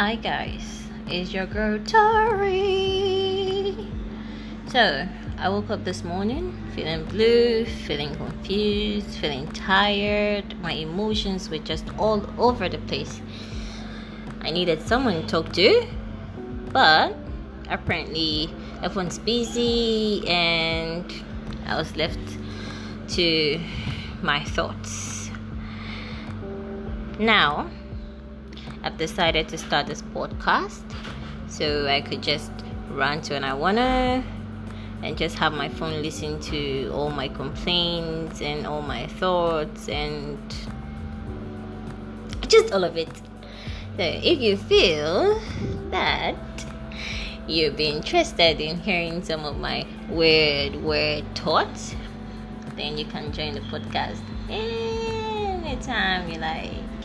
Hi guys, it's your girl Tori. So, I woke up this morning feeling blue, feeling confused, feeling tired. My emotions were just all over the place. I needed someone to talk to, but apparently everyone's busy and I was left to my thoughts. Now, I've decided to start this podcast so I could just rant when I wanna and just have my phone listen to all my complaints and all my thoughts and just all of it. So if you feel that you'd be interested in hearing some of my weird, weird thoughts, then you can join the podcast anytime you like.